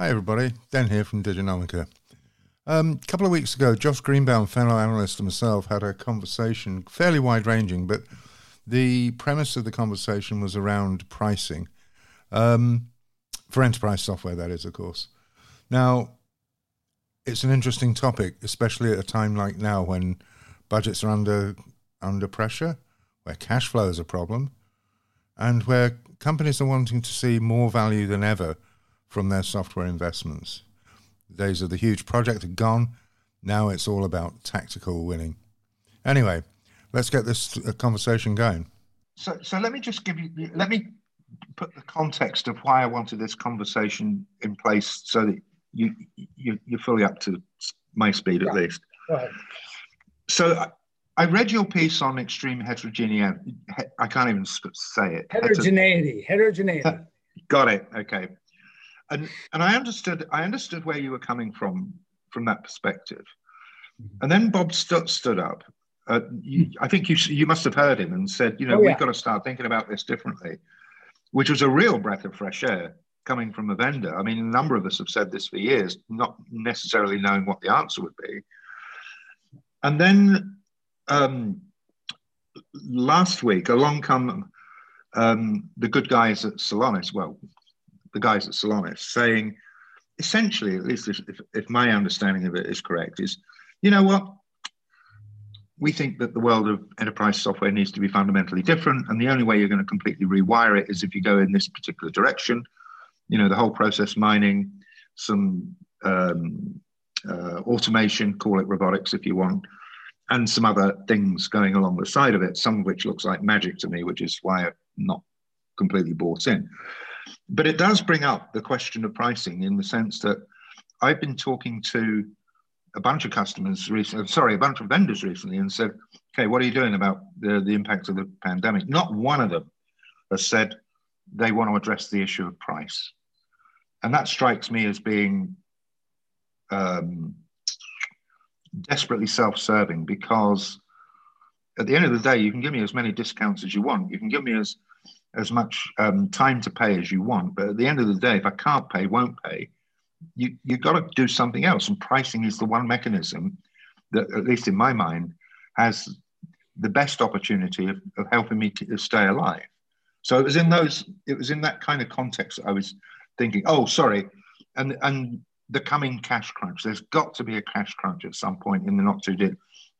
Hi, everybody. Den here from Diginomica. Um, a couple of weeks ago, Josh Greenbaum, fellow analyst, and myself had a conversation, fairly wide ranging, but the premise of the conversation was around pricing um, for enterprise software, that is, of course. Now, it's an interesting topic, especially at a time like now when budgets are under under pressure, where cash flow is a problem, and where companies are wanting to see more value than ever from their software investments. The days of the huge project are gone. Now it's all about tactical winning. Anyway, let's get this uh, conversation going. So, so let me just give you, let me put the context of why I wanted this conversation in place so that you, you you're fully up to my speed at least. Right. So I, I read your piece on extreme heterogeneity. I can't even say it. Heterogeneity. Heterogeneity. Got it. Okay and and I understood I understood where you were coming from from that perspective. Mm-hmm. And then Bob Stutz stood up. Uh, you, mm. I think you you must have heard him and said, you know, oh, yeah. we've got to start thinking about this differently, which was a real breath of fresh air coming from a vendor. I mean, a number of us have said this for years, not necessarily knowing what the answer would be. And then um, last week, along come um, the good guys at Celonis. Well, the guys at Celonis saying, essentially, at least if, if my understanding of it is correct, is you know what? We think that the world of enterprise software needs to be fundamentally different. And the only way you're going to completely rewire it is if you go in this particular direction. You know, the whole process mining, some um, uh, automation, call it robotics if you want, and some other things going along the side of it, some of which looks like magic to me, which is why I'm not completely bought in. But it does bring up the question of pricing in the sense that I've been talking to a bunch of customers recently, sorry, a bunch of vendors recently and said, okay, what are you doing about the, the impact of the pandemic? Not one of them has said they want to address the issue of price. And that strikes me as being um, desperately self serving because at the end of the day, you can give me as many discounts as you want. You can give me as as much um, time to pay as you want. But at the end of the day, if I can't pay, won't pay, you, you've got to do something else. And pricing is the one mechanism that, at least in my mind, has the best opportunity of, of helping me to stay alive. So it was in those, it was in that kind of context that I was thinking, oh, sorry. And, and the coming cash crunch, there's got to be a cash crunch at some point in the not too, di-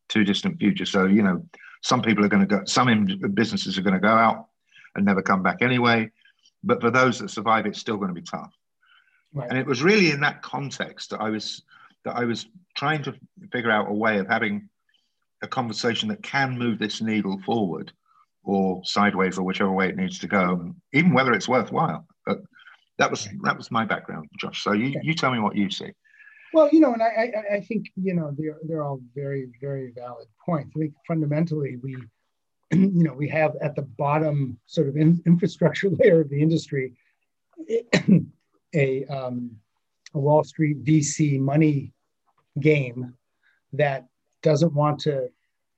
too distant future. So, you know, some people are going to go, some businesses are going to go out and never come back anyway. But for those that survive, it's still going to be tough. Right. And it was really in that context that I was that I was trying to figure out a way of having a conversation that can move this needle forward or sideways or whichever way it needs to go, um, even whether it's worthwhile. But that was that was my background, Josh. So you, okay. you tell me what you see. Well, you know, and I, I, I think you know they're they're all very very valid points. I think fundamentally we you know, we have at the bottom sort of in, infrastructure layer of the industry a, um, a Wall Street VC money game that doesn't want to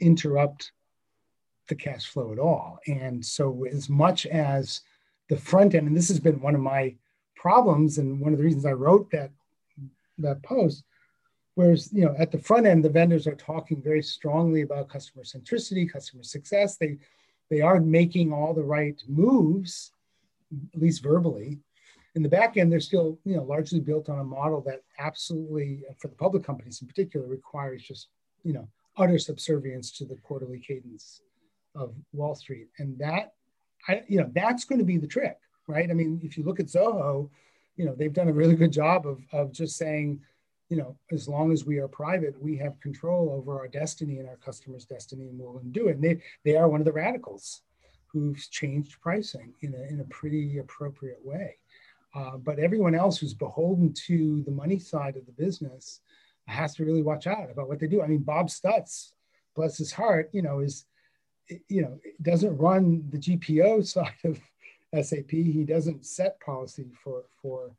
interrupt the cash flow at all. And so, as much as the front end, and this has been one of my problems, and one of the reasons I wrote that that post Whereas, you know, at the front end, the vendors are talking very strongly about customer centricity, customer success. They they are making all the right moves, at least verbally. In the back end, they're still, you know, largely built on a model that absolutely, for the public companies in particular, requires just, you know, utter subservience to the quarterly cadence of Wall Street. And that, I, you know, that's going to be the trick, right? I mean, if you look at Zoho, you know, they've done a really good job of, of just saying, you know, as long as we are private, we have control over our destiny and our customers' destiny, and we'll do it. And they, they are one of the radicals who've changed pricing in a, in a pretty appropriate way. Uh, but everyone else who's beholden to the money side of the business has to really watch out about what they do. I mean, Bob Stutz, bless his heart, you know, is, you know, doesn't run the GPO side of SAP. He doesn't set policy for, for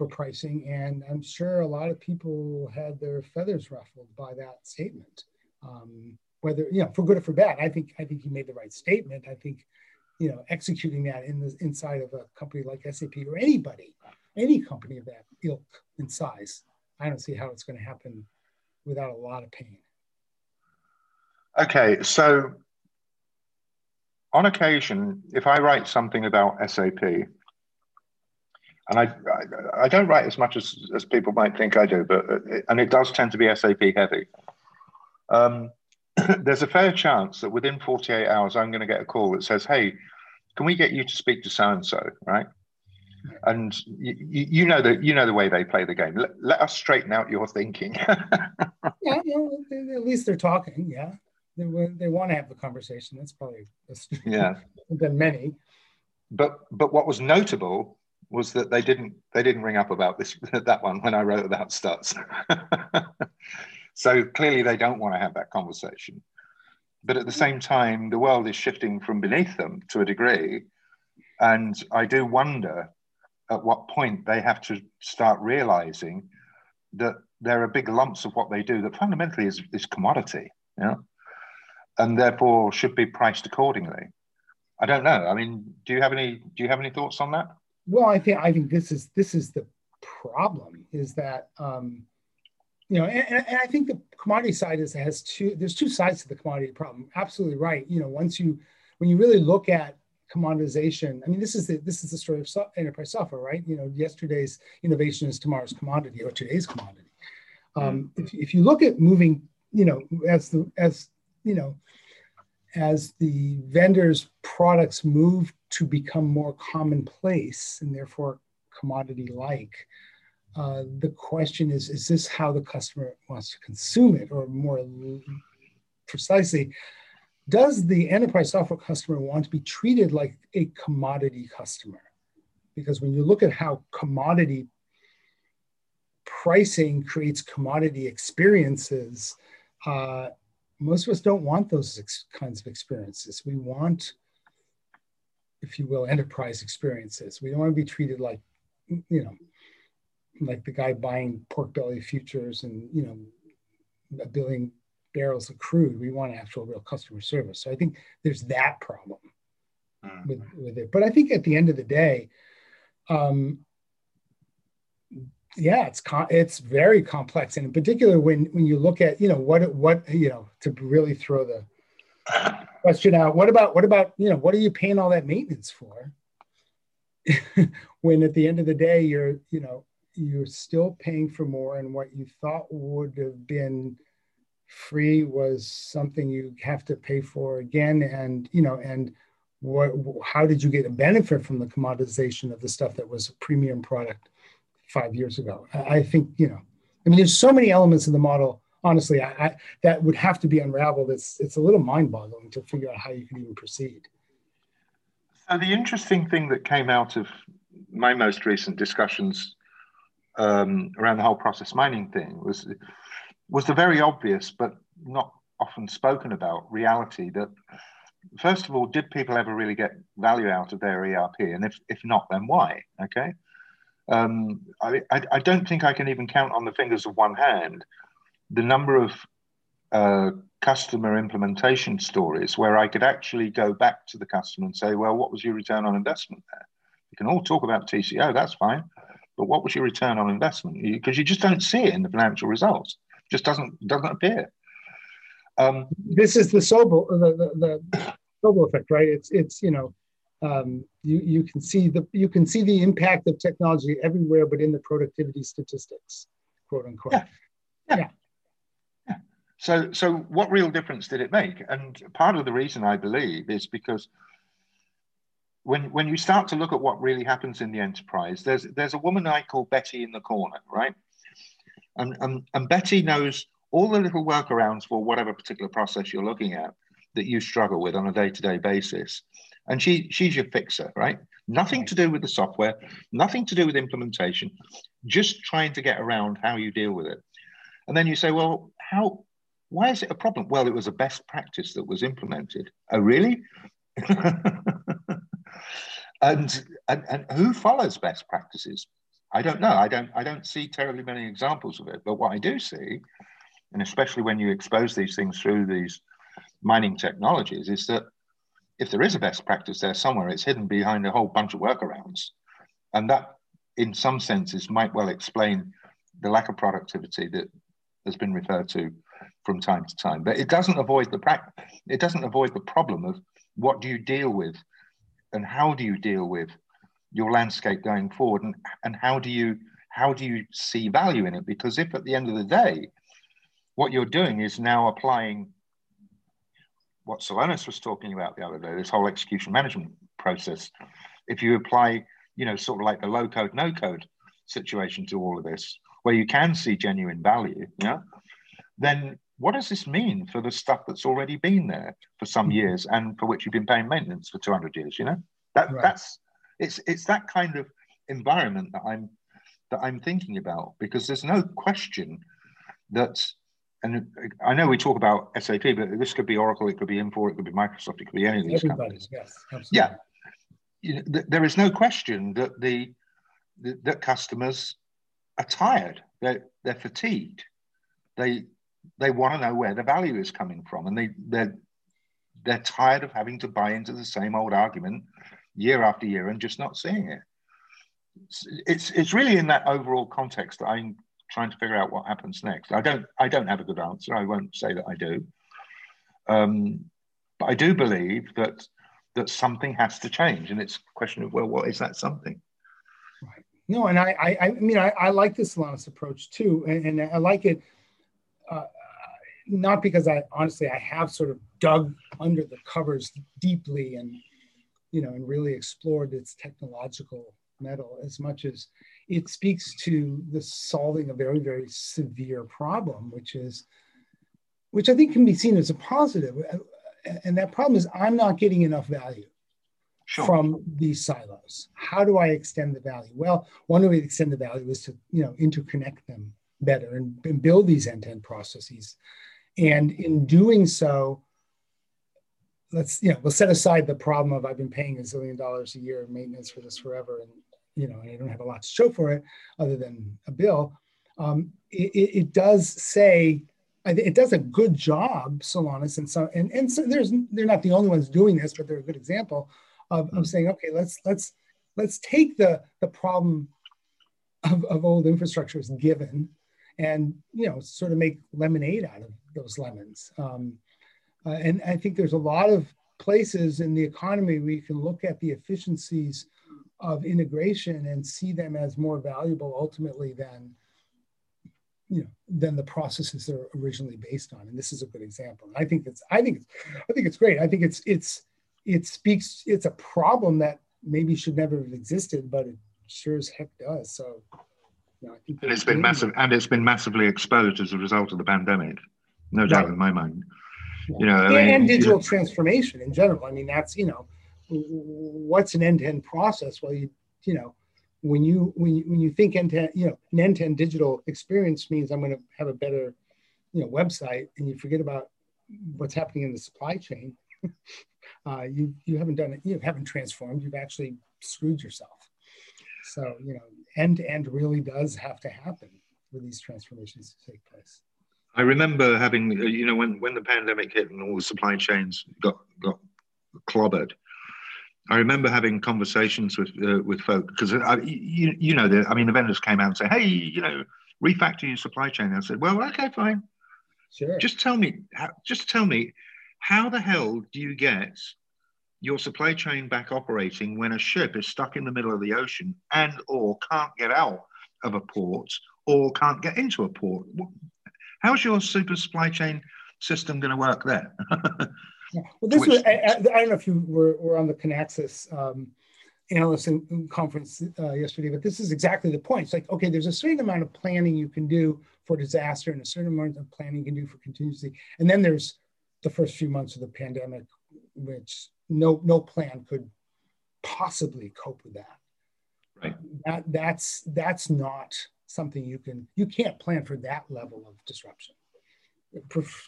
for pricing. And I'm sure a lot of people had their feathers ruffled by that statement. Um, whether you know for good or for bad, I think I think he made the right statement. I think you know executing that in the inside of a company like SAP or anybody any company of that ilk and size, I don't see how it's going to happen without a lot of pain. Okay, so on occasion, if I write something about SAP, and I, I, I, don't write as much as, as people might think I do, but it, and it does tend to be SAP heavy. Um, there's a fair chance that within 48 hours, I'm going to get a call that says, "Hey, can we get you to speak to so and so?" Right? And you, you, know that you know the way they play the game. Let, let us straighten out your thinking. yeah, at least they're talking. Yeah, they, they want to have the conversation. That's probably yeah than many. But but what was notable was that they didn't they didn't ring up about this that one when I wrote about Stutz. so clearly they don't want to have that conversation. But at the same time, the world is shifting from beneath them to a degree. And I do wonder at what point they have to start realizing that there are big lumps of what they do that fundamentally is, is commodity, yeah, and therefore should be priced accordingly. I don't know. I mean, do you have any do you have any thoughts on that? Well, I think I think this is this is the problem is that um, you know, and, and I think the commodity side is has two. There's two sides to the commodity problem. Absolutely right. You know, once you when you really look at commoditization. I mean, this is the this is the story of so- enterprise software, right? You know, yesterday's innovation is tomorrow's commodity or today's commodity. Um, if, if you look at moving, you know, as the as you know, as the vendors' products move to become more commonplace and therefore commodity-like, uh, the question is: Is this how the customer wants to consume it, or more precisely? does the enterprise software customer want to be treated like a commodity customer? Because when you look at how commodity pricing creates commodity experiences, uh, most of us don't want those ex- kinds of experiences. We want, if you will, enterprise experiences. We don't want to be treated like, you know, like the guy buying pork belly futures and, you know, a billion barrels of crude. We want actual real customer service. So I think there's that problem mm-hmm. with, with it. But I think at the end of the day, um, yeah, it's com- it's very complex, and in particular when when you look at you know what what you know to really throw the question out. What about what about you know what are you paying all that maintenance for? when at the end of the day you're you know you're still paying for more, and what you thought would have been free was something you have to pay for again and you know and what how did you get a benefit from the commoditization of the stuff that was a premium product five years ago. I think you know i mean there's so many elements in the model honestly I, I, that would have to be unraveled. It's it's a little mind-boggling to figure out how you can even proceed. So the interesting thing that came out of my most recent discussions um, around the whole process mining thing was was the very obvious but not often spoken about reality that first of all did people ever really get value out of their erp and if, if not then why? Okay um, I, I, I, don't think i can even count on the fingers of one hand the number of uh, customer implementation stories where i could actually go back to the customer and say well what was your return on investment there you can all talk about tco that's fine but what was your return on investment because you just don't see it in the financial results It just doesn't doesn't appear. Um, this is the Solow the, the, the Solow effect, right? It's it's you know um, you you can see the you can see the impact of technology everywhere, but in the productivity statistics, quote unquote. Yeah. yeah. yeah. yeah. So so what real difference did it make? And part of the reason I believe is because when when you start to look at what really happens in the enterprise, there's there's a woman I call Betty in the corner, right? And, and, and Betty knows all the little workarounds for whatever particular process you're looking at that you struggle with on a day-to-day basis. And she she's your fixer, right? Nothing to do with the software, nothing to do with implementation, just trying to get around how you deal with it. And then you say, well, how why is it a problem? Well, it was a best practice that was implemented. Oh, really? and, and and who follows best practices? I don't know. I don't. I don't see terribly many examples of it. But what I do see, and especially when you expose these things through these mining technologies, is that if there is a best practice there somewhere, it's hidden behind a whole bunch of workarounds, and that in some senses, might well explain the lack of productivity that has been referred to from time to time. But it doesn't avoid the pra- it doesn't avoid the problem of what do you deal with, and how do you deal with your landscape going forward, and and how do you how do you see value in it? Because if at the end of the day, what you're doing is now applying what Celonis was talking about the other day, this whole execution management process. If you apply, you know, sort of like the low code, no code situation to all of this, where you can see genuine value, yeah, then what does this mean for the stuff that's already been there for some mm-hmm. years and for which you've been paying maintenance for 200 years? You know, that right. that's it's it's that kind of environment that I'm that I'm thinking about because there's no question that and uh, I know we talk about SAP, but this could be Oracle, it could be Infor, it could be Microsoft, it could be any of these Everybody, companies. Yes, absolutely. Yeah, you know, th- there is no question that the, the that customers are tired. They're they're fatigued. They they want to know where the value is coming from, and they they're they're tired of having to buy into the same old argument year after year and just not seeing it. It's it's, it's really in that overall context that I'm trying to figure out what happens next. I don't I don't have a good answer. I won't say that I do. Um, but I do believe that that something has to change, and it's a question of well, what is that something? Right. No, and I I, I mean I, I like the Celonis approach too, and, and I like it. Uh, not because I honestly I have sort of dug under the covers deeply and you know and really explored its technological metal as much as it speaks to the solving a very, very severe problem, which is, which I think can be seen as a positive. And that problem is I'm not getting enough value sure. from these silos. How do I extend the value? Well, one way to extend the value is to, you know, interconnect them better and, and build these end-to-end processes. And in doing so, let's, you know, we'll set aside the problem of I've been paying a zillion dollars a year of maintenance for this forever and you know, and I don't have a lot to show for it other than a bill. Um, it, it, does say it does a good job, Celonis, and so and and so there's they're not the only ones doing this, but they're a good example of, of mm-hmm. saying, okay, let's let's let's take the the problem of, of old infrastructure as given, and you know, sort of make lemonade out of those lemons. Um, uh, and I think there's a lot of places in the economy where you can look at the efficiencies of integration and see them as more valuable ultimately than you know than the processes they're originally based on. And this is a good example. I think it's i think it's i think it's great. I think it's it's it speaks it's a problem that maybe should never have existed but it sure as heck does. So you know, I think and it's been massive and it's been massively exposed as a result of the pandemic. No doubt in my mind. Yeah. you know I mean, and digital you know, transformation in general. I mean that's you know what's an end-to-end process? Well, you you know, when you when you, when you think end-to-end, you know, an end-to-end digital experience means I'm going to have a better, you know, website, and you forget about what's happening in the supply chain. uh, you you haven't done it. You haven't transformed. You've actually screwed yourself. So you know, end-to-end really does have to happen for these transformations to take place. I remember having, you know, when when the pandemic hit and all the supply chains got got clobbered, I remember having conversations with uh, with folk because you you know the, I mean the vendors came out and say hey you know refactor your supply chain. And I said well okay fine, sure. Just tell me just tell me how the hell do you get your supply chain back operating when a ship is stuck in the middle of the ocean and or can't get out of a port or can't get into a port? How's your super supply chain system going to work there? Yeah. Well, this was, I, I, don't know if you were, were on the Kinaxis um, analyst conference uh, yesterday, but this is exactly the point. It's like, okay, there's a certain amount of planning you can do for disaster and a certain amount of planning you can do for contingency. And then there's the first few months of the pandemic, which no, no plan could possibly cope with that. Right. That, that's, that's not something you can, you can't plan for that level of disruption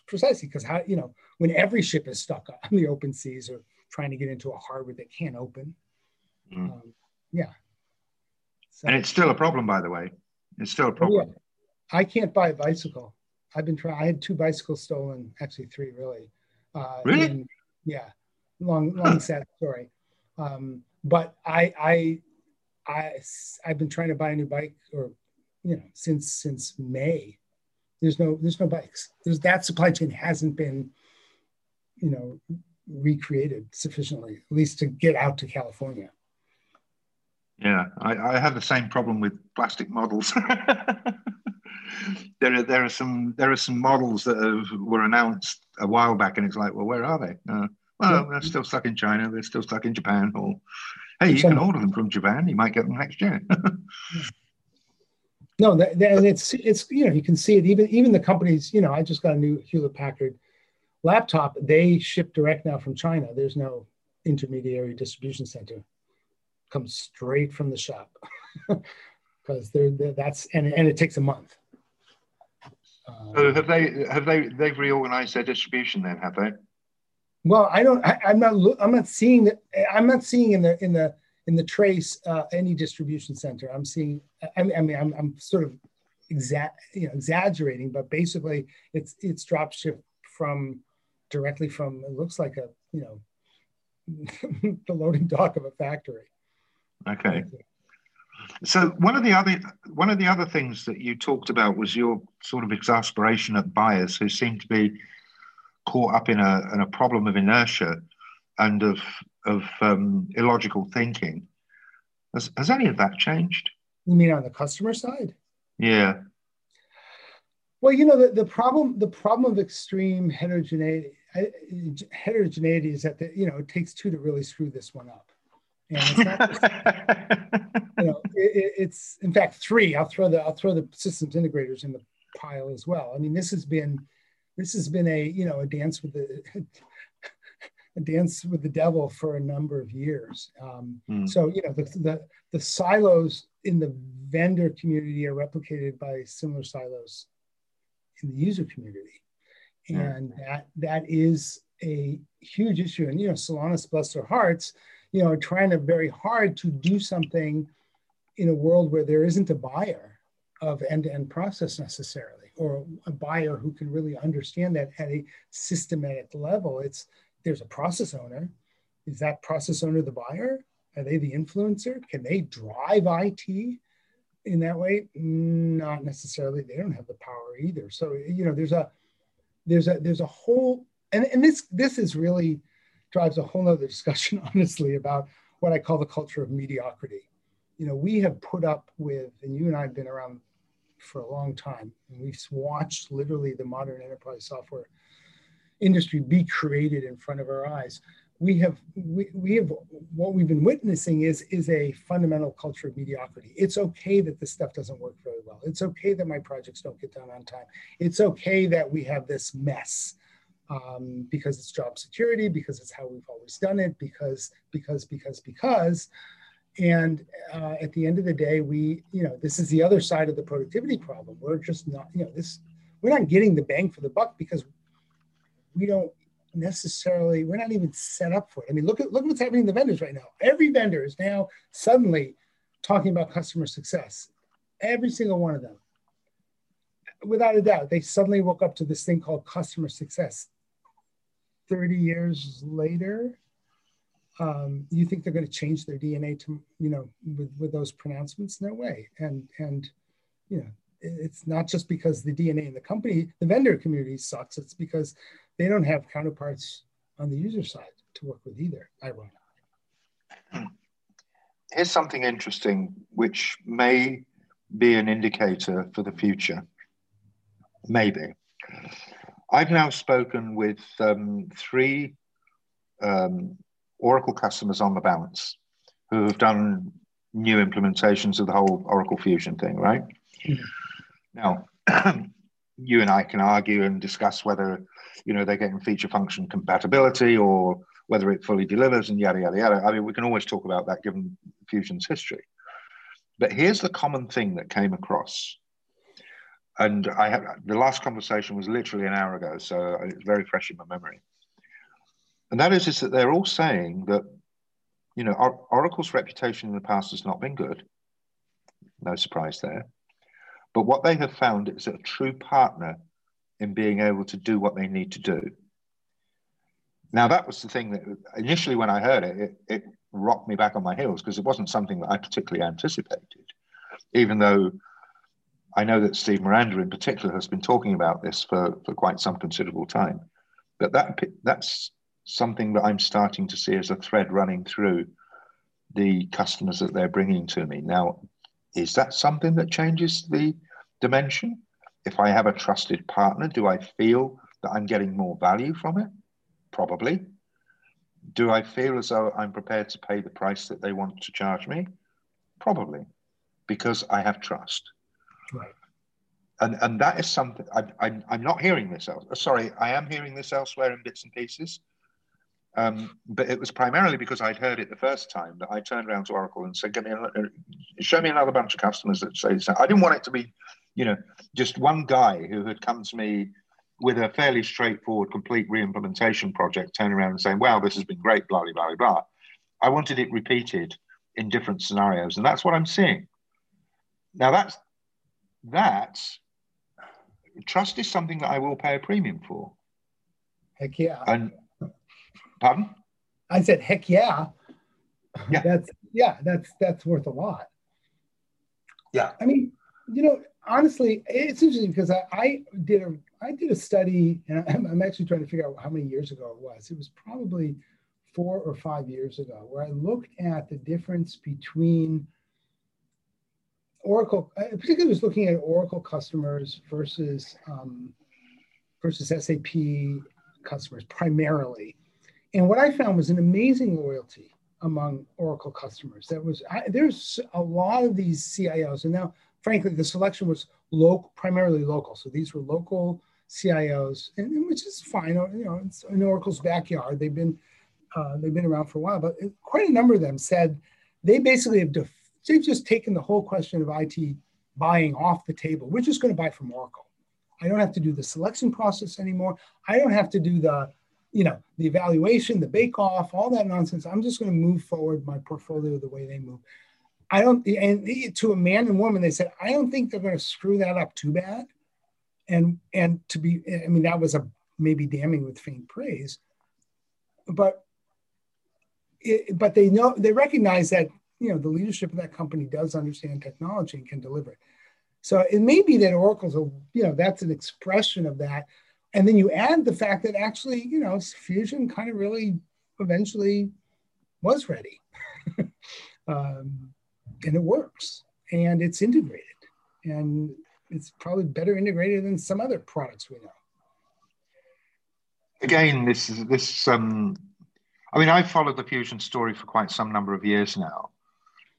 precisely because how you know when every ship is stuck on the open seas or trying to get into a harbor that can't open. Mm. um, yeah. So, and it's still a problem by the way. It's still a problem yeah. i can't buy a bicycle. I've been trying i had two bicycles stolen actually three really. Uh, really? in, yeah. Long long sad story. Um, but i i I I've been trying to buy a new bike, or you know, since since May. There's no there's no bikes. There's that supply chain hasn't been, you know, recreated sufficiently, at least to get out to California. Yeah, I, I have the same problem with plastic models. there are there are some there are some models that have, were announced a while back, and it's like, well, where are they? Uh, well, they're still stuck in China. They're still stuck in Japan. Or hey, you can order them from Japan. You might get them next year. no, that, that, it's it's you know you can see it even even the companies. You know, I just got a new Hewlett Packard laptop. They ship direct now from China. There's no intermediary distribution center. Comes straight from the shop because they're, they're, that's and and it takes a month. so have they have they they've reorganized their distribution then? Have they? Well, I don't. I, am not. I'm not seeing that. I'm not seeing in the in the in the trace uh, any distribution center. I'm seeing. I mean, I'm, I'm sort of exa- you know, exaggerating, but basically, it's it's drop ship from directly from. It looks like a you know the loading dock of a factory. Okay. So one of the other one of the other things that you talked about was your sort of exasperation at buyers who seem to be caught up in a, in a problem of inertia and of, of um, illogical thinking. Has, has any of that changed? You mean on the customer side? Yeah. Well, you know the, the problem the problem of extreme heterogeneity heterogeneity is that the, you know it takes two to really screw this one up, and it's not just, you know it, it's in fact three. I'll throw the I'll throw the systems integrators in the pile as well. I mean this has been this has been a you know a dance with the dance with the devil for a number of years. Um, mm. So you know the, the the silos in the vendor community are replicated by similar silos in the user community, and that that is a huge issue. And you know, Celonis, bless their hearts, you know, are trying to very hard to do something in a world where there isn't a buyer of end-to-end process necessarily or a buyer who can really understand that at a systematic level. It's there's a process owner. Is that process owner the buyer? Are they the influencer? Can they drive IT in that way? Not necessarily. They don't have the power either. So you know, there's a there's a there's a whole and, and this this is really drives a whole nother discussion, honestly, about what I call the culture of mediocrity. You know, we have put up with, and you and I have been around for a long time. And we've watched literally the modern enterprise software industry be created in front of our eyes. We have we, we have what we've been witnessing is is a fundamental culture of mediocrity. It's okay that this stuff doesn't work very well. It's okay that my projects don't get done on time. It's okay that we have this mess um, because it's job security, because it's how we've always done it, because because because because and uh, at the end of the day we you know this is the other side of the productivity problem we're just not you know this we're not getting the bang for the buck because we don't necessarily we're not even set up for it. I mean look at look what's happening in the vendors right now. Every vendor is now suddenly talking about customer success. Every single one of them. Without a doubt they suddenly woke up to this thing called customer success. 30 years later um, you think they're going to change their DNA to you know with, with those pronouncements? No way. And and you know it's not just because the DNA in the company, the vendor community sucks. It's because they don't have counterparts on the user side to work with either. Ironically. Here's something interesting, which may be an indicator for the future. Maybe. I've now spoken with um, three um, Oracle customers on the balance who have done new implementations of the whole Oracle Fusion thing, right? Mm-hmm. Now, you and I can argue and discuss whether you know they're getting feature function compatibility or whether it fully delivers and yada yada yada. I mean, we can always talk about that given Fusion's history. But here's the common thing that came across, and I have the last conversation was literally an hour ago, so it's very fresh in my memory and that is, is that they're all saying that, you know, Oracle's reputation in the past has not been good. No surprise there. But what they have found is a true partner in being able to do what they need to do. Now, that was the thing that initially, when I heard it, it, it, rocked me back on my heels because it wasn't something that I particularly anticipated, even though I know that Steve Miranda in particular has been talking about this for, for quite some considerable time. But that that's something that I'm starting to see as a thread running through the customers that they're bringing to me. Now, is that something that changes the dimension? If I have a trusted partner, do I feel that I'm getting more value from it? Probably. Do I feel as though I'm prepared to pay the price that they want to charge me? Probably, because I have trust. Right. And, and that is something I, I, I'm not hearing this else. Sorry, I am hearing this elsewhere in bits and pieces. Um, but it was primarily because I'd heard it the first time that I turned around to Oracle and said, "Give me, a, show me another bunch of customers that say this." I didn't want it to be, you know, just one guy who had come to me with a fairly straightforward, complete re-implementation project, turning around and saying, "Wow, this has been great," blah blah blah blah. I wanted it repeated in different scenarios, and that's what I'm seeing. Now, that's that's trust is something that I will pay a premium for. Heck yeah. And pardon? I said, heck yeah. Yeah. That's yeah, that's that's worth a lot. Yeah. I mean, you know, honestly, it's interesting because I, I did a I did a study, and I'm, I'm actually trying to figure out how many years ago it was. It was probably four or five years ago, where I looked at the difference between Oracle, particularly was looking at Oracle customers versus um, versus SAP customers primarily, and what I found was an amazing loyalty among Oracle customers. That was I, there's a lot of these CIOs, and now frankly the selection was local, primarily local. So these were local CIOs, and, which is fine. You know, it's in Oracle's backyard. They've been uh, they've been around for a while, but quite a number of them said they basically have def- they've just taken the whole question of IT buying off the table. We're just going to buy from Oracle. I don't have to do the selection process anymore. I don't have to do the, you know, the evaluation, the bake off, all that nonsense. I'm just going to move forward my portfolio the way they move. I don't, and to a man and woman, they said, I don't think they're going to screw that up too bad. And, and to be, I mean, that was a maybe damning with faint praise, but, it, but they know, they recognize that you know the leadership of that company does understand technology and can deliver it. So it may be that Oracle's a you know that's an expression of that, and then you add the fact that actually you know Fusion kind of really eventually was ready, um, and it works and it's integrated and it's probably better integrated than some other products we know. Again, this is this. Um, I mean, I've followed the Fusion story for quite some number of years now,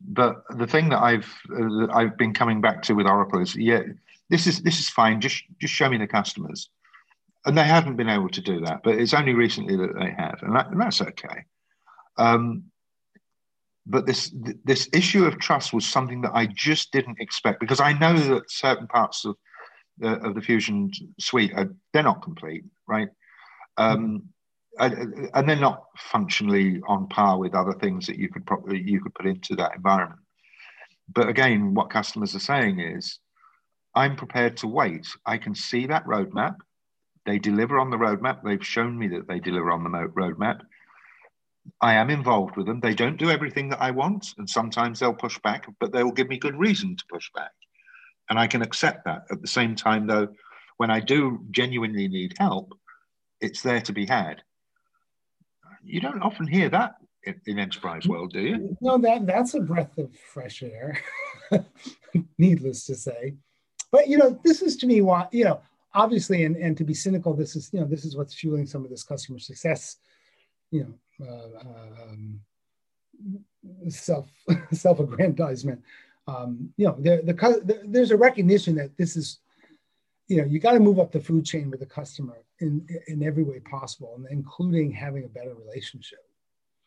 but the thing that I've uh, that I've been coming back to with Oracle is yeah, this is this is fine. Just just show me the customers, and they haven't been able to do that. But it's only recently that they have, and, that, and that's okay. Um, but this this issue of trust was something that I just didn't expect because I know that certain parts of the, of the Fusion suite are they're not complete, right? Um, and they're not functionally on par with other things that you could probably you could put into that environment. But again, what customers are saying is, I'm prepared to wait. I can see that roadmap. They deliver on the roadmap. They've shown me that they deliver on the roadmap. I am involved with them. They don't do everything that I want, and sometimes they'll push back, but they will give me good reason to push back. And I can accept that. At the same time, though, when I do genuinely need help, it's there to be had you don't often hear that in, in enterprise world, do you? No, that that's a breath of fresh air. Needless to say, but you know, this is to me why you know, obviously, and and to be cynical, this is you know, this is what's fueling some of this customer success. You know, uh, um, self self-aggrandizement. Um, you know, the, the, the, there's a recognition that this is you know you got to move up the food chain with the customer in in every way possible and including having a better relationship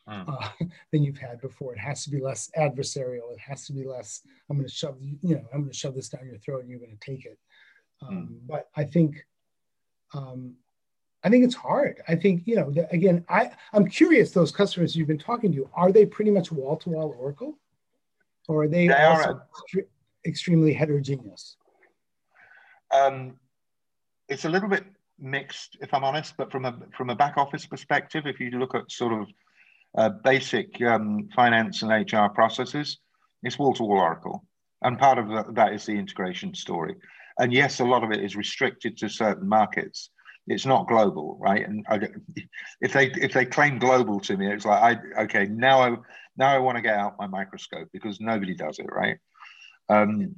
mm. uh, than you've had before it has to be less adversarial it has to be less i'm going to shove you know i'm going to shove this down your throat and you're going to take it um, mm. but i think um, i think it's hard i think you know the, again i i'm curious those customers you've been talking to are they pretty much wall-to-wall oracle or are they, they also are extre- extremely heterogeneous um, it's a little bit mixed, if I'm honest. But from a from a back office perspective, if you look at sort of uh, basic um, finance and HR processes, it's wall to wall Oracle. And part of that is the integration story. And yes, a lot of it is restricted to certain markets. It's not global, right? And if they if they claim global to me, it's like I okay now I now I want to get out my microscope because nobody does it, right? Um,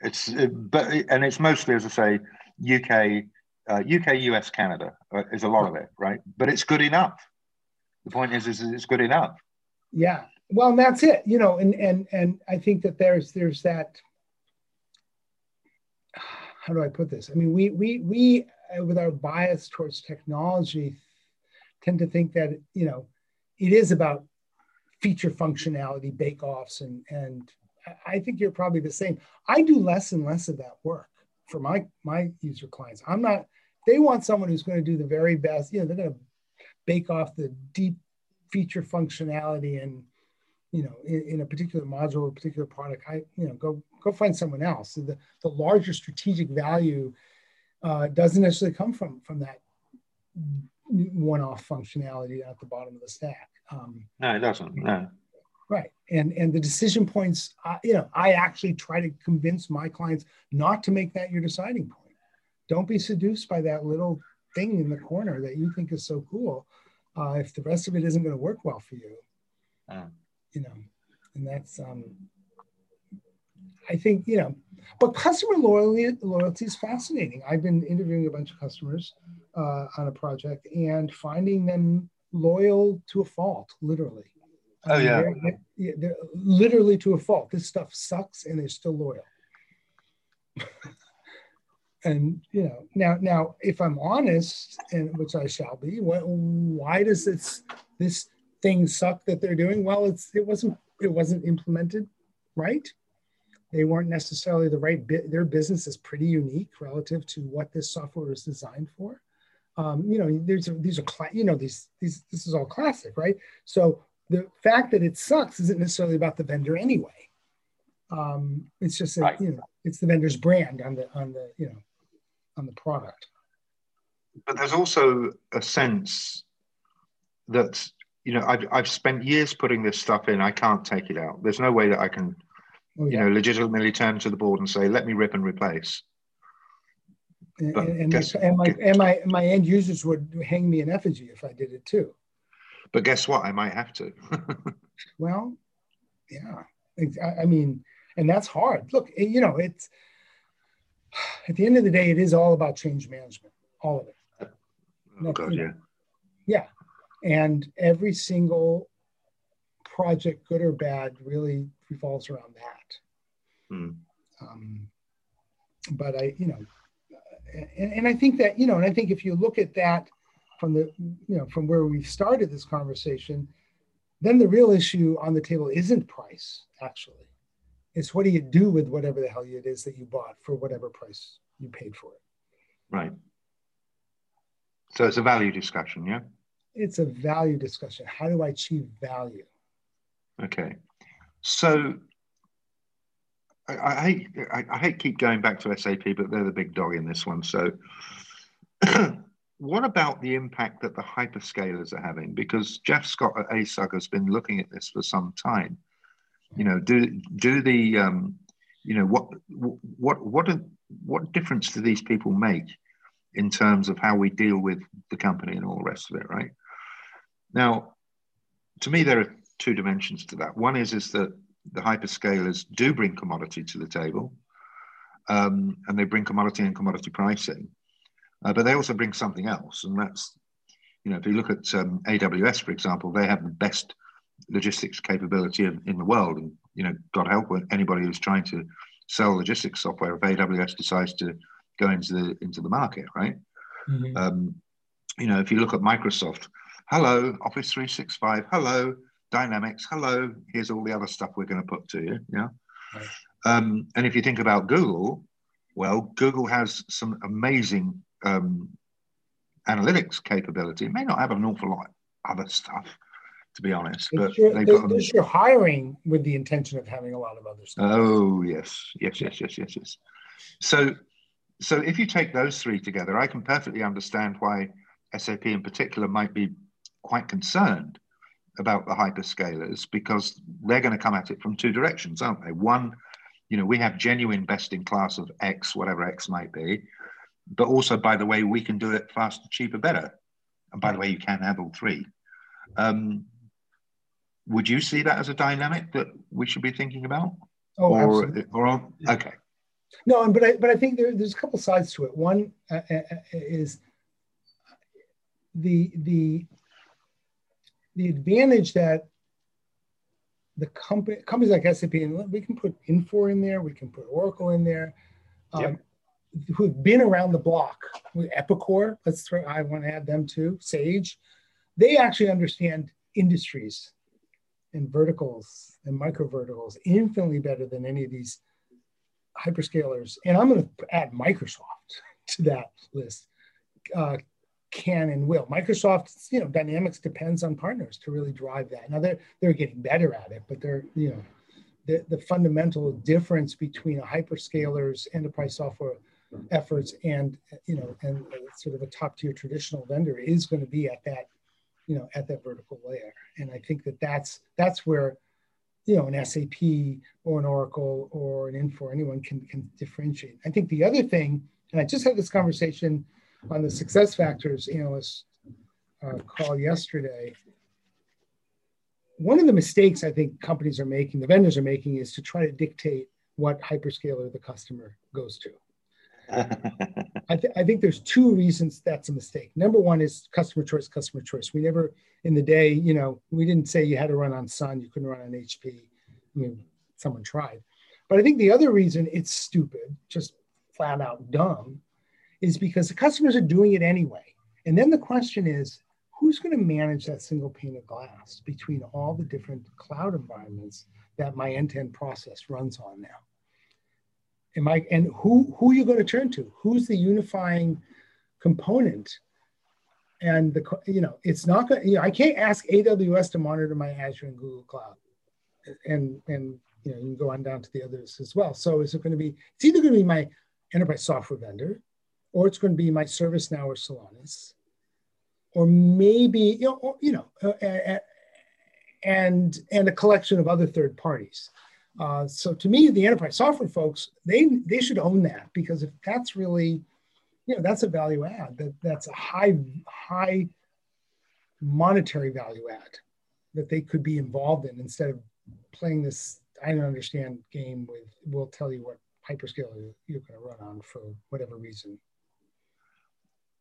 it's but and it's mostly as I say UK uh, UK US Canada uh, is a lot of it, right? But it's good enough. The point is, is it's good enough. Yeah, well, that's it. You know, and and and I think that there's there's that. How do I put this? I mean, we we we uh, with our bias towards technology tend to think that you know it is about feature functionality, bake offs, and and I think you're probably the same. I do less and less of that work for my my user clients. I'm not. They want someone who's going to do the very best. You know, they're going to bake off the deep feature functionality and you know, in, in, a particular module or particular product, I, you know, go go find someone else. So the, the larger strategic value uh, doesn't necessarily come from from that one-off functionality at the bottom of the stack. Um, no, it doesn't. No. Right, and and the decision points, uh, you know, I actually try to convince my clients not to make that your deciding point. Don't be seduced by that little thing in the corner that you think is so cool. Uh, if the rest of it isn't going to work well for you, uh you know, and that's um, I think you know, but customer loyalty loyalty is fascinating. I've been interviewing a bunch of customers uh, on a project and finding them loyal to a fault, literally. Oh yeah. They're, they're, they're literally to a fault. This stuff sucks, and they're still loyal. and you know, now now if I'm honest, and which I shall be, what, why does this this things suck that they're doing well it's it wasn't it wasn't implemented right. They weren't necessarily the right bit their business is pretty unique relative to what this software is designed for. Um, you know there's a, these are cla- you know these these this is all classic right? So the fact that it sucks isn't necessarily about the vendor anyway. Um, it's just that right. you know it's the vendor's brand on the on the you know on the product. But there's also a sense that you know, I've, I've spent years putting this stuff in. I can't take it out. There's no way that I can, oh, yeah. you know, legitimately turn to the board and say, let me rip and replace. And, and, guess, and, my, and my, my end users would hang me in effigy if I did it too. But guess what? I might have to. well, yeah. I, I mean, and that's hard. Look, eh, you know, it's at the end of the day, it is all about change management, all of it. Oh, God, yeah. Yeah and every single project good or bad really revolves around that. Mm. um, but i you know and, and i think that you know and i think if you look at that from the you know from where we started this conversation then the real issue on the table isn't price actually. It's what do you do with whatever the hell it is that you bought for whatever price you paid for it. Right. So it's a value discussion yeah it's a value discussion. How do I achieve value? Okay. So I, I hate I, I, hate keep going back to SAP, but they're the big dog in this one. So what about the impact that the hyperscalers are having? Because Geoff Scott at ASUG has been looking at this for some time. You know, do do the um, you know what what what what difference do these people make in terms of how we deal with the company and all the rest of it, right? Now, to me, there are two dimensions to that. One is is that the hyperscalers do bring commodity to the table, um, and they bring commodity and commodity pricing, uh, but they also bring something else, and that's you know if you look at um, AWS for example, they have the best logistics capability in, in the world, and you know God help anybody who's trying to sell logistics software if AWS decides to go into the into the market, right? Mm-hmm. Um, you know, if you look at Microsoft, hello, Office 365, hello, Dynamics, hello, here's all the other stuff we're going to put to you. Yeah. Right. Um, and if you think about Google, well, Google has some amazing um, analytics capability. It may not have an awful lot of other stuff, to be honest. But you're, they've got them. you're hiring with the intention of having a lot of other stuff. Oh yes, yes, yes, yes, yes, yes. So, so if you take those three together, I can perfectly understand why SAP in particular might be quite concerned about the hyperscalers because they're going to come at it from two directions, aren't they? One, you know, we have genuine best in class of X, whatever X might be, but also, by the way, we can do it faster, cheaper, better. And by the way, you can have all three. Um, would you see that as a dynamic that we should be thinking about? Oh, or, absolutely. or okay. No, but I, but I think there, there's a couple sides to it. One uh, uh, uh is the the the advantage that the company companies like SAP and we can put Infor in there, we can put Oracle in there, um, yep. who've been around the block. Epicor, let's throw. I want to add them too. Sage, they actually understand industries and verticals and micro verticals infinitely better than any of these hyperscalers. And I'm going to add Microsoft to that list. Uh, can and will. Microsoft, you know, Dynamics depends on partners to really drive that. Now they're they're getting better at it, but they're you know, the the fundamental difference between a hyperscaler's enterprise software efforts and you know and sort of a top tier traditional vendor is going to be at that you know at that vertical layer and i think that that's that's where you know an sap or an oracle or an infor anyone can can differentiate i think the other thing and i just had this conversation on the SuccessFactors analyst uh, call yesterday one of the mistakes i think companies are making the vendors are making is to try to dictate what hyperscaler the customer goes to I, th- I, think there's two reasons that's a mistake. Number one is customer choice, customer choice. We never, in the day, you know, we didn't say you had to run on Sun, you couldn't run on HP. I mean, someone tried. But I think the other reason it's stupid, just flat out dumb, is because the customers are doing it anyway. And then the question is, who's going to manage that single pane of glass between all the different cloud environments that my end-to-end process runs on now? am I and who who are you going to turn to? Who's the unifying component? And the you know it's not going. You know, I can't ask AWS to monitor my Azure and Google Cloud, and and you know you can go on down to the others as well. So is it going to be? It's either going to be my enterprise software vendor, or it's going to be my ServiceNow or Celonis, or maybe you know or, you know, uh, and and a collection of other third parties. Uh, so to me, the enterprise software folks, they they should own that because if that's really, you know, that's a value add. That that's a high high monetary value add that they could be involved in instead of playing this I don't understand game with we'll tell you what hyperscaler you're going to run on for whatever reason.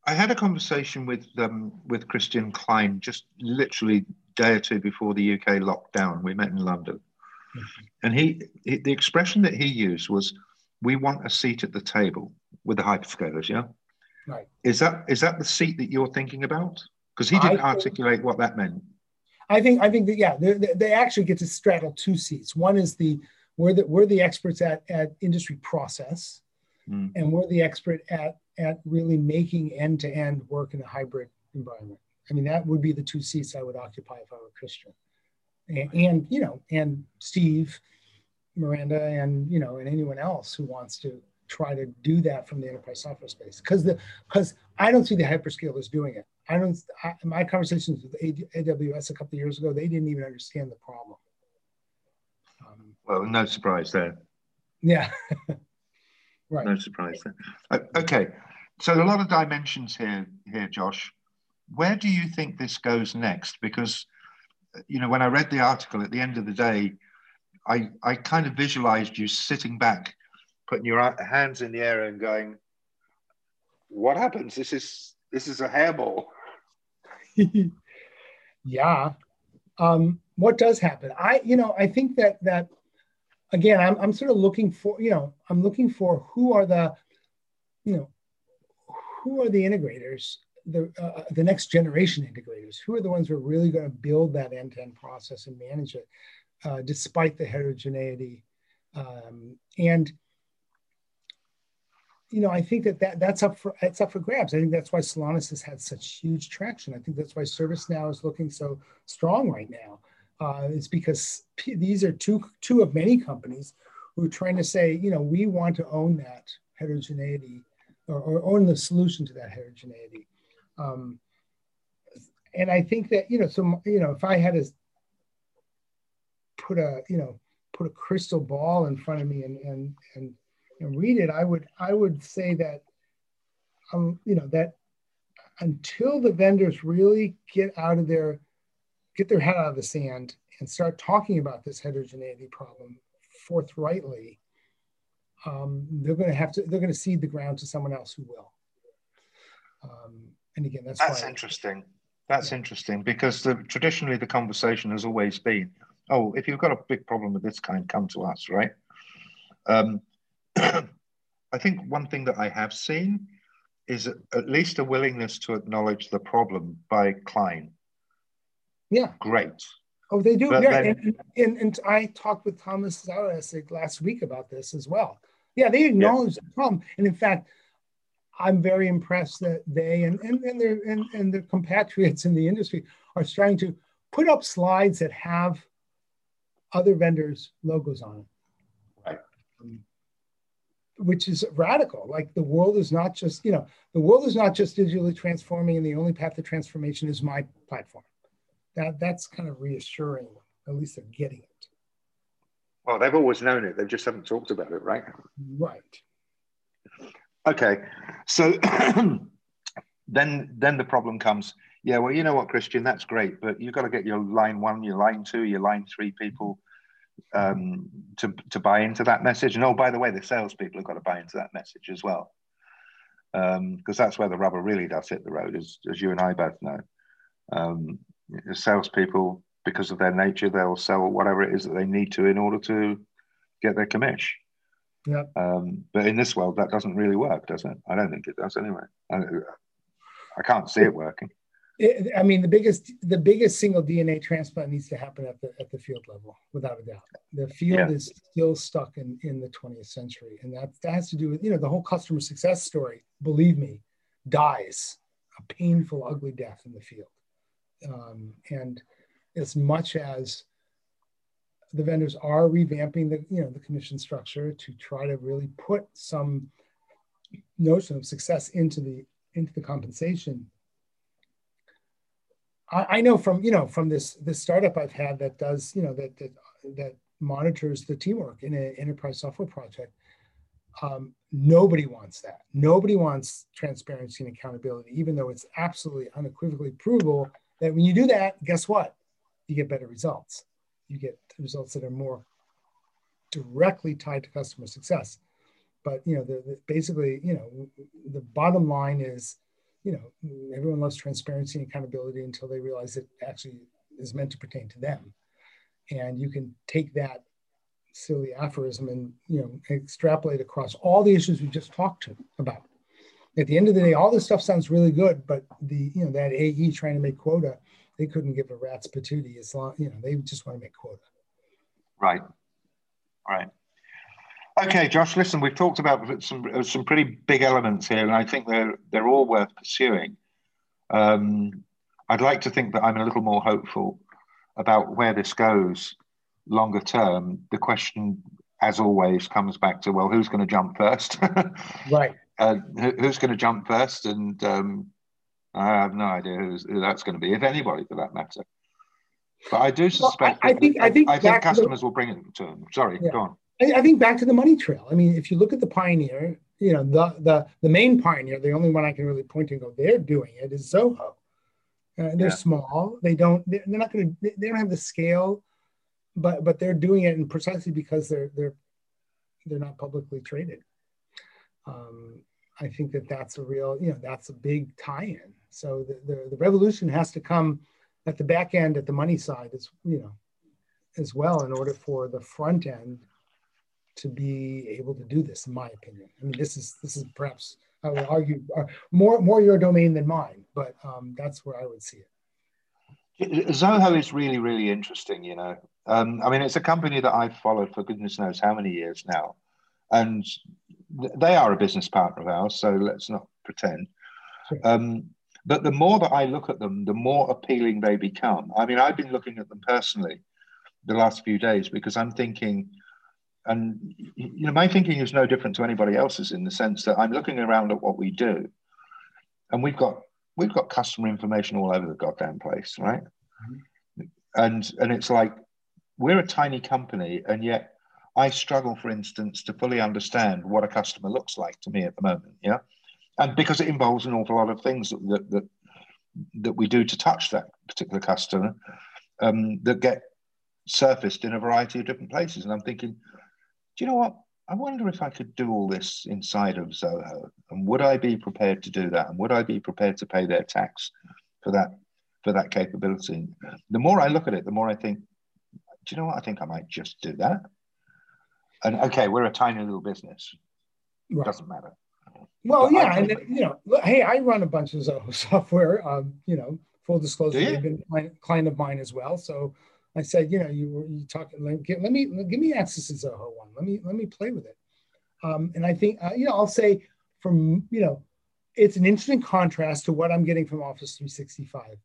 I had a conversation with um, with Christian Klein just literally day or two before the UK lockdown. We met in London, and he, he, the expression that he used was, "We want a seat at the table with the hyperscalers." Yeah, right. Is that is that the seat that you're thinking about? Because he didn't I articulate think, what that meant. I think I think that yeah, they, they actually get to straddle two seats. One is the we're the we're the experts at at industry process, mm. and we're the expert at at really making end to end work in a hybrid environment. I mean, that would be the two seats I would occupy if I were Christian and, and you know, and Steve, Miranda, and you know, and anyone else who wants to try to do that from the enterprise software space because the because I don't see the hyperscalers doing it. I don't. I, my conversations with AWS a couple of years ago, they didn't even understand the problem. Um, well, no surprise there. Yeah. right. No surprise there. Okay, so a lot of dimensions here, here, Josh. Where do you think this goes next? Because you know, when I read the article at the end of the day, I, I kind of visualized you sitting back, putting your hands in the air and going, what happens? This is, this is a hairball. yeah. Um, what does happen? I, you know, I think that, that again, I'm, I'm sort of looking for, you know, I'm looking for who are the, you know, who are the integrators the, uh, the next generation integrators? Who are the ones who are really going to build that end-to-end process and manage it, uh, despite the heterogeneity? Um, and you know, I think that, that that's up for it's up for grabs. I think that's why Celonis has had such huge traction. I think that's why ServiceNow is looking so strong right now. Uh, it's because P- these are two two of many companies who are trying to say, you know, we want to own that heterogeneity or, or own the solution to that heterogeneity. Um, and I think that you know, so you know, if I had to put a you know put a crystal ball in front of me and and and, and read it, I would I would say that um you know that until the vendors really get out of their get their head out of the sand and start talking about this heterogeneity problem forthrightly, um, they're going to have to they're going to cede the ground to someone else who will. Um, and again, that's that's interesting. That's yeah. interesting because the, traditionally the conversation has always been, oh, if you've got a big problem of this kind, come to us, right? Um, I think one thing that I have seen is at least a willingness to acknowledge the problem by Klein. Yeah. Great. Oh, they do. But yeah. Then, and, and, and, I talked with Thomas Saueressig last week about this as well. Yeah, they acknowledge yeah. the problem. And in fact, I'm very impressed that they and, and, and, their, and, and their compatriots in the industry are starting to put up slides that have other vendors' logos on them. Right. Um, which is radical. Like the world is not just, you know, the world is not just digitally transforming and the only path to transformation is my platform. That that's kind of reassuring. At least they're getting it. Well, they've always known it. They just haven't talked about it, right? Right. Okay. So then then the problem comes. Yeah, well, you know what, Christian, that's great, but you've got to get your line one, your line two, your line three people um, to, to buy into that message. And oh, by the way, the salespeople have got to buy into that message as well. Because um, that's where the rubber really does hit the road, as, as you and I both know. Um, salespeople, because of their nature, they'll sell whatever it is that they need to in order to get their commission. Yeah. Um, but in this world, that doesn't really work, does it? I don't think it does anyway. I, I can't see it working. I mean, the biggest the biggest single DNA transplant needs to happen at the at the field level, without a doubt. The field yeah. is still stuck in in the 20th century, and that that has to do with you know the whole customer success story. Believe me, dies a painful, ugly death in the field. Um, and as much as the vendors are revamping the you know the commission structure to try to really put some notion of success into the into the compensation I, I know from you know from this this startup I've had that does you know that that that monitors the teamwork in an enterprise software project. Um, nobody wants that. Nobody wants transparency and accountability, even though it's absolutely unequivocally provable that when you do that, guess what? You get better results. You get results that are more directly tied to customer success. But you know, the, the basically, you know, the bottom line is you know, everyone loves transparency and accountability until they realize it actually is meant to pertain to them. And you can take that silly aphorism and you know extrapolate across all the issues we just talked about. At the end of the day, all this stuff sounds really good, but the you know that AE trying to make quota, they couldn't give a rat's patootie as long you know they just want to make quota. Right. Right. Okay, Josh. Listen, we've talked about some some pretty big elements here, and I think they're they're all worth pursuing. Um, I'd like to think that I'm a little more hopeful about where this goes longer term. The question, as always, comes back to well, who's going to jump first? right. Uh, who's going to jump first? And um, I have no idea who that's going to be, if anybody, for that matter. But I do suspect. Well, I, I, think I think I think customers the, will bring it to them. Sorry, yeah. go on. I, I, think back to the money trail. I mean, if you look at the pioneer, you know, the the the main pioneer, the only one I can really point to and go, they're doing it is Zoho. Uh, they're yeah. small. They don't. They're not going to. They don't have the scale, but but they're doing it, and precisely because they're they're they're not publicly traded. Um, I think that that's a real, you know, that's a big tie-in. So the, the, the revolution has to come at the back end, at the money side, as you know, as well, in order for the front end to be able to do this, in my opinion. I mean, this is this is perhaps I would argue uh, more more your domain than mine, but um, that's where I would see it. Zoho is really really interesting. You know, um, I mean, it's a company that I've followed for goodness knows how many years now, and they are a business partner of ours. So let's not pretend. Sure. Um, but the more that I look at them, the more appealing they become. I mean, I've been looking at them personally the last few days because I'm thinking and you know my thinking is no different to anybody else's in the sense that i'm looking around at what we do and we've got we've got customer information all over the goddamn place, right? Mm-hmm. And and it's like we're a tiny company, and yet I struggle, for instance, to fully understand what a customer looks like to me at the moment. Yeah, and because it involves an awful lot of things that that that, that we do to touch that particular customer um, that get surfaced in a variety of different places. And I'm thinking, do you know what? I wonder if I could do all this inside of Zoho, and would I be prepared to do that? And would I be prepared to pay their tax for that for that capability? The more I look at it, the more I think, do you know what? I think I might just do that. And okay, we're a tiny little business. Right. Doesn't matter. Well, but yeah, and you know, hey, I run a bunch of Zoho software. Um, you know, full disclosure, they've been a client of mine as well. So I said, you know, you were you talking. Let, let me give me access to Zoho one. Let me let me play with it. Um, and I think uh, you know I'll say from you know it's an interesting contrast to what I'm getting from Office 365.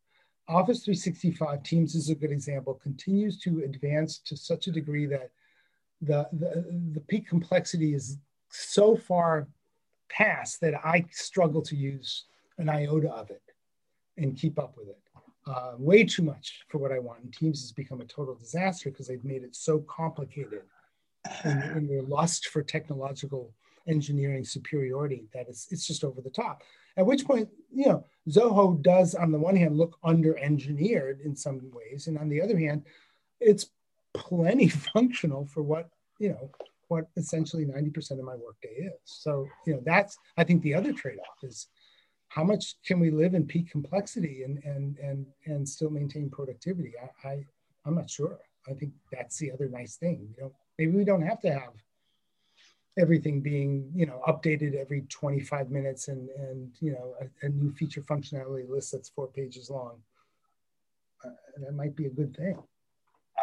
Office 365 Teams is a good example. Continues to advance to such a degree that the the, the peak complexity is so far past that I struggle to use an iota of it and keep up with it uh, way too much for what I want. And Teams has become a total disaster because they've made it so complicated in, in, their lust for technological engineering superiority that it's, it's just over the top. At which point, you know, Zoho does, on the one hand, look under engineered in some ways. And on the other hand, it's plenty functional for what, you know, what essentially 90% of my workday is. So, you know, that's, I think the other trade off is how much can we live in peak complexity and and and and still maintain productivity? I, I I'm not sure. I think that's the other nice thing. You know, maybe we don't have to have everything being you know updated every 25 minutes and and you know a, a new feature functionality list that's four pages long. Uh, that might be a good thing.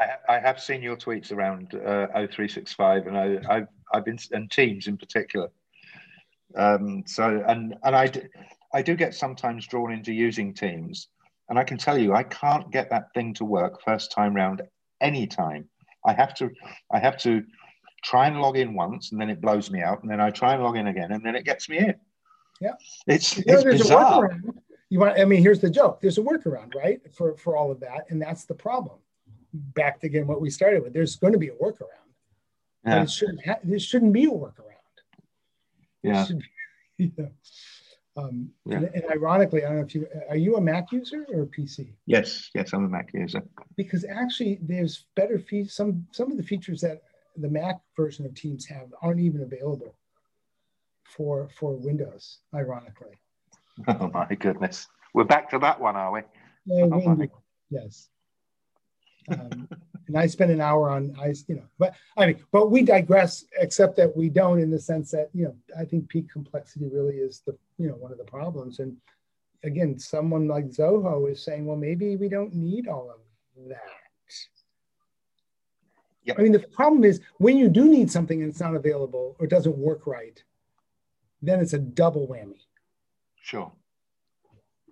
I, I have seen your tweets around uh, O365, and I, I've I've been and Teams in particular. Um, so and and I I do get sometimes drawn into using Teams, and I can tell you I can't get that thing to work first time round any time. I have to I have to try and log in once, and then it blows me out, and then I try and log in again, and then it gets me in. Yeah, it's you know, it's bizarre. You want? I mean, here's the joke. There's a workaround, right, for for all of that, and that's the problem. Back to again what we started with. There's going to be a workaround. Yeah. But it shouldn't. Ha- there shouldn't be a workaround. Yeah. you know. Um, yeah. and, and, ironically, I don't know if you are you a Mac user or a PC? Yes, yes, I'm a Mac user. Because actually, there's better features. Some some of the features that the Mac version of Teams have aren't even available for for Windows. Ironically. Oh my goodness, we're back to that one, are we? Yeah, oh yes. Um, and I spent an hour on I, you know, but I mean, but we digress, except that we don't in the sense that you know, I think peak complexity really is the you know one of the problems. And again, someone like Zoho is saying, well, maybe we don't need all of that. Yep. I mean, the problem is when you do need something and it's not available or doesn't work right, then it's a double whammy. Sure.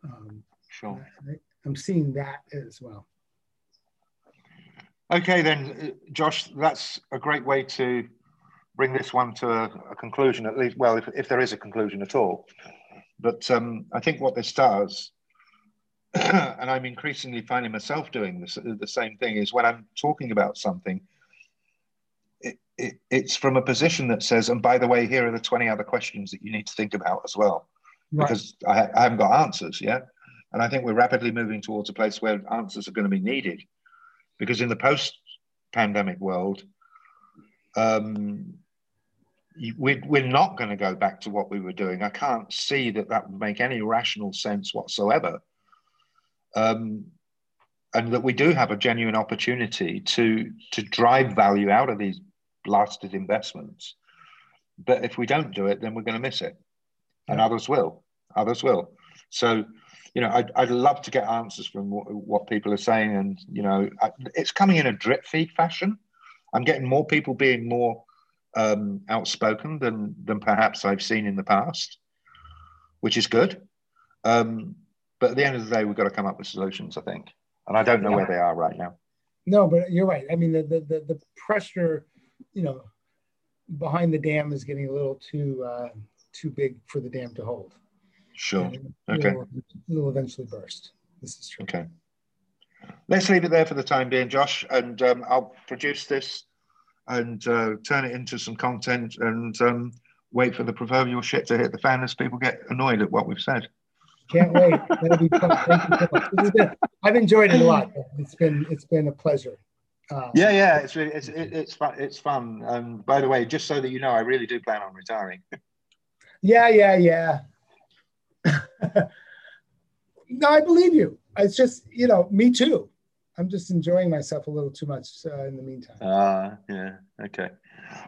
Um, sure. I, I'm seeing that as well. Okay, then, uh, Josh, that's a great way to bring this one to a, a conclusion, at least, well, if, if, there is a conclusion at all. But um, I think what this does, and I'm increasingly finding myself doing this, the same thing, is when I'm talking about something, it, it, it's from a position that says, and by the way, here are the 20 other questions that you need to think about as well, right. because I, I haven't got answers yet. And I think we're rapidly moving towards a place where answers are going to be needed because in the post-pandemic world, um, we, we're not going to go back to what we were doing. I can't see that that would make any rational sense whatsoever. Um, and that we do have a genuine opportunity to to drive value out of these blasted investments. But if we don't do it, then we're going to miss it, and others will. Others will. So you know, I'd, I'd love to get answers from what, what people are saying. And, you know, I, it's coming in a drip feed fashion. I'm getting more people being more um, outspoken than, than perhaps I've seen in the past, which is good. Um, but at the end of the day, we've got to come up with solutions, I think. And I don't know yeah. where they are right now. No, but you're right. I mean, the, the, the, the pressure, you know, behind the dam is getting a little too, uh, too big for the dam to hold. Sure. Okay. It'll, eventually burst. This is true. Okay. Let's leave it there for the time being, Josh, and um, I'll produce this and uh, turn it into some content and um, wait for the proverbial shit to hit the fan as people get annoyed at what we've said. Can't wait. That'll be fun. So. Den, I've enjoyed it a lot. It's been it's been a pleasure. Uh, yeah, yeah, it's really, it's it, it's fun. It's fun. And by the way, just so that you know, I really do plan on retiring. yeah, yeah, yeah. no, I believe you. It's just you know, me too. I'm just enjoying myself a little too much uh, in the meantime. Ah, uh, yeah. Okay.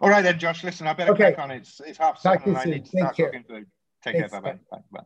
All right then, Josh. Listen, I better okay. crack on. It's it's half seven, and I need to start cooking food. Take Thanks. care. Bye bye. Bye bye.